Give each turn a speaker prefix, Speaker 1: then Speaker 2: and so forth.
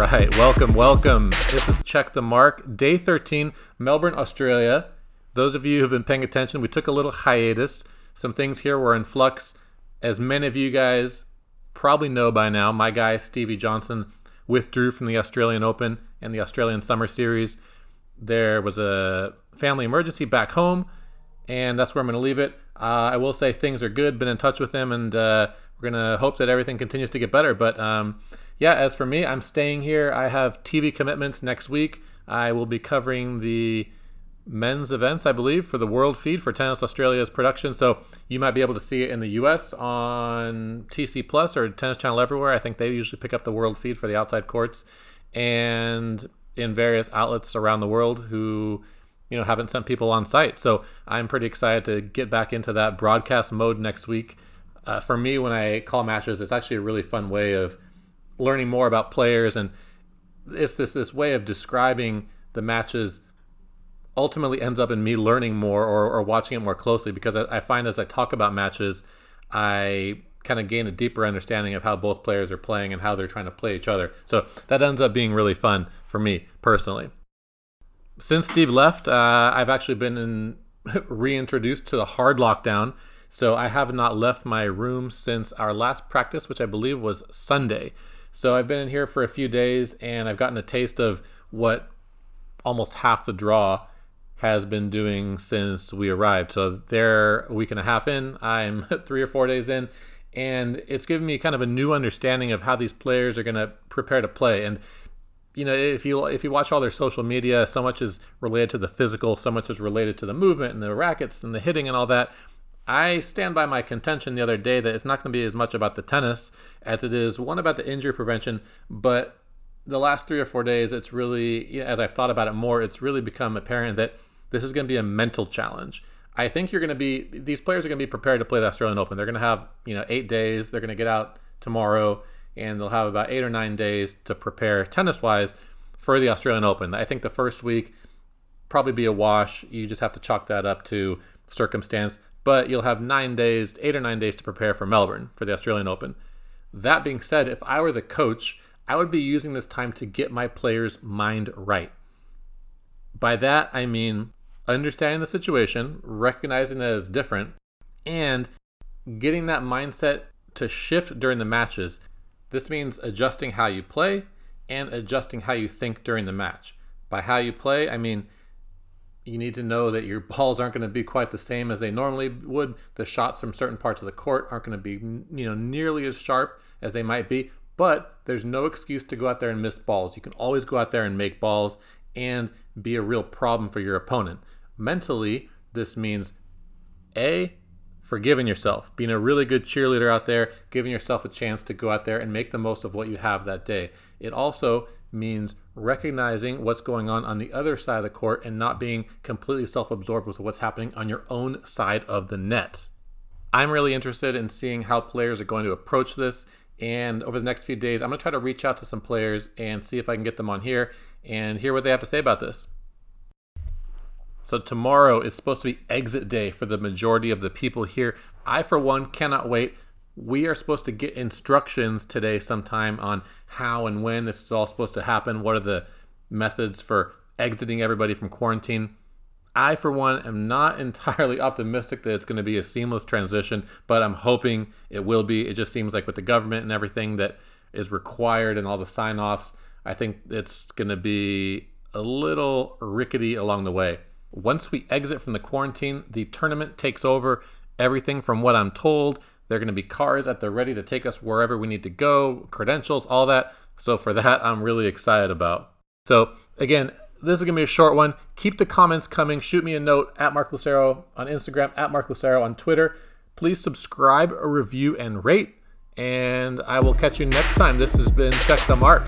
Speaker 1: right, welcome, welcome. This is Check the Mark, day 13, Melbourne, Australia. Those of you who've been paying attention, we took a little hiatus. Some things here were in flux. As many of you guys probably know by now, my guy Stevie Johnson withdrew from the Australian Open and the Australian Summer Series. There was a family emergency back home, and that's where I'm going to leave it. Uh, I will say things are good. Been in touch with him, and uh, we're to hope that everything continues to get better. But um, yeah, as for me, I'm staying here. I have TV commitments next week. I will be covering the men's events, I believe, for the World Feed for Tennis Australia's production. So you might be able to see it in the U.S. on TC Plus or Tennis Channel everywhere. I think they usually pick up the World Feed for the outside courts, and in various outlets around the world who you know haven't sent people on site. So I'm pretty excited to get back into that broadcast mode next week. Uh, for me, when I call matches, it's actually a really fun way of learning more about players, and it's this this way of describing the matches. Ultimately, ends up in me learning more or, or watching it more closely because I, I find as I talk about matches, I kind of gain a deeper understanding of how both players are playing and how they're trying to play each other. So that ends up being really fun for me personally. Since Steve left, uh, I've actually been in, reintroduced to the hard lockdown. So I have not left my room since our last practice, which I believe was Sunday. So I've been in here for a few days and I've gotten a taste of what almost half the draw has been doing since we arrived. So they're a week and a half in. I'm three or four days in. And it's given me kind of a new understanding of how these players are going to prepare to play. And you know, if you if you watch all their social media, so much is related to the physical, so much is related to the movement and the rackets and the hitting and all that. I stand by my contention the other day that it's not going to be as much about the tennis as it is one about the injury prevention. But the last three or four days, it's really, as I've thought about it more, it's really become apparent that this is going to be a mental challenge. I think you're going to be, these players are going to be prepared to play the Australian Open. They're going to have, you know, eight days. They're going to get out tomorrow and they'll have about eight or nine days to prepare tennis wise for the Australian Open. I think the first week probably be a wash. You just have to chalk that up to circumstance but you'll have nine days, eight or nine days to prepare for Melbourne for the Australian Open. That being said, if I were the coach, I would be using this time to get my players' mind right. By that, I mean understanding the situation, recognizing that it's different, and getting that mindset to shift during the matches. This means adjusting how you play and adjusting how you think during the match. By how you play, I mean you need to know that your balls aren't going to be quite the same as they normally would. The shots from certain parts of the court aren't going to be, you know, nearly as sharp as they might be. But there's no excuse to go out there and miss balls. You can always go out there and make balls and be a real problem for your opponent. Mentally, this means A, forgiving yourself, being a really good cheerleader out there, giving yourself a chance to go out there and make the most of what you have that day. It also means recognizing what's going on on the other side of the court and not being completely self absorbed with what's happening on your own side of the net. I'm really interested in seeing how players are going to approach this. And over the next few days, I'm going to try to reach out to some players and see if I can get them on here and hear what they have to say about this. So, tomorrow is supposed to be exit day for the majority of the people here. I, for one, cannot wait we are supposed to get instructions today sometime on how and when this is all supposed to happen. What are the methods for exiting everybody from quarantine? I, for one, am not entirely optimistic that it's going to be a seamless transition, but I'm hoping it will be. It just seems like with the government and everything that is required and all the sign offs, I think it's going to be a little rickety along the way. Once we exit from the quarantine, the tournament takes over. Everything from what I'm told they're going to be cars at the ready to take us wherever we need to go, credentials, all that. So for that, I'm really excited about. So again, this is going to be a short one. Keep the comments coming. Shoot me a note at Mark Lucero on Instagram, at Mark Lucero on Twitter. Please subscribe, review, and rate. And I will catch you next time. This has been Check the Mark.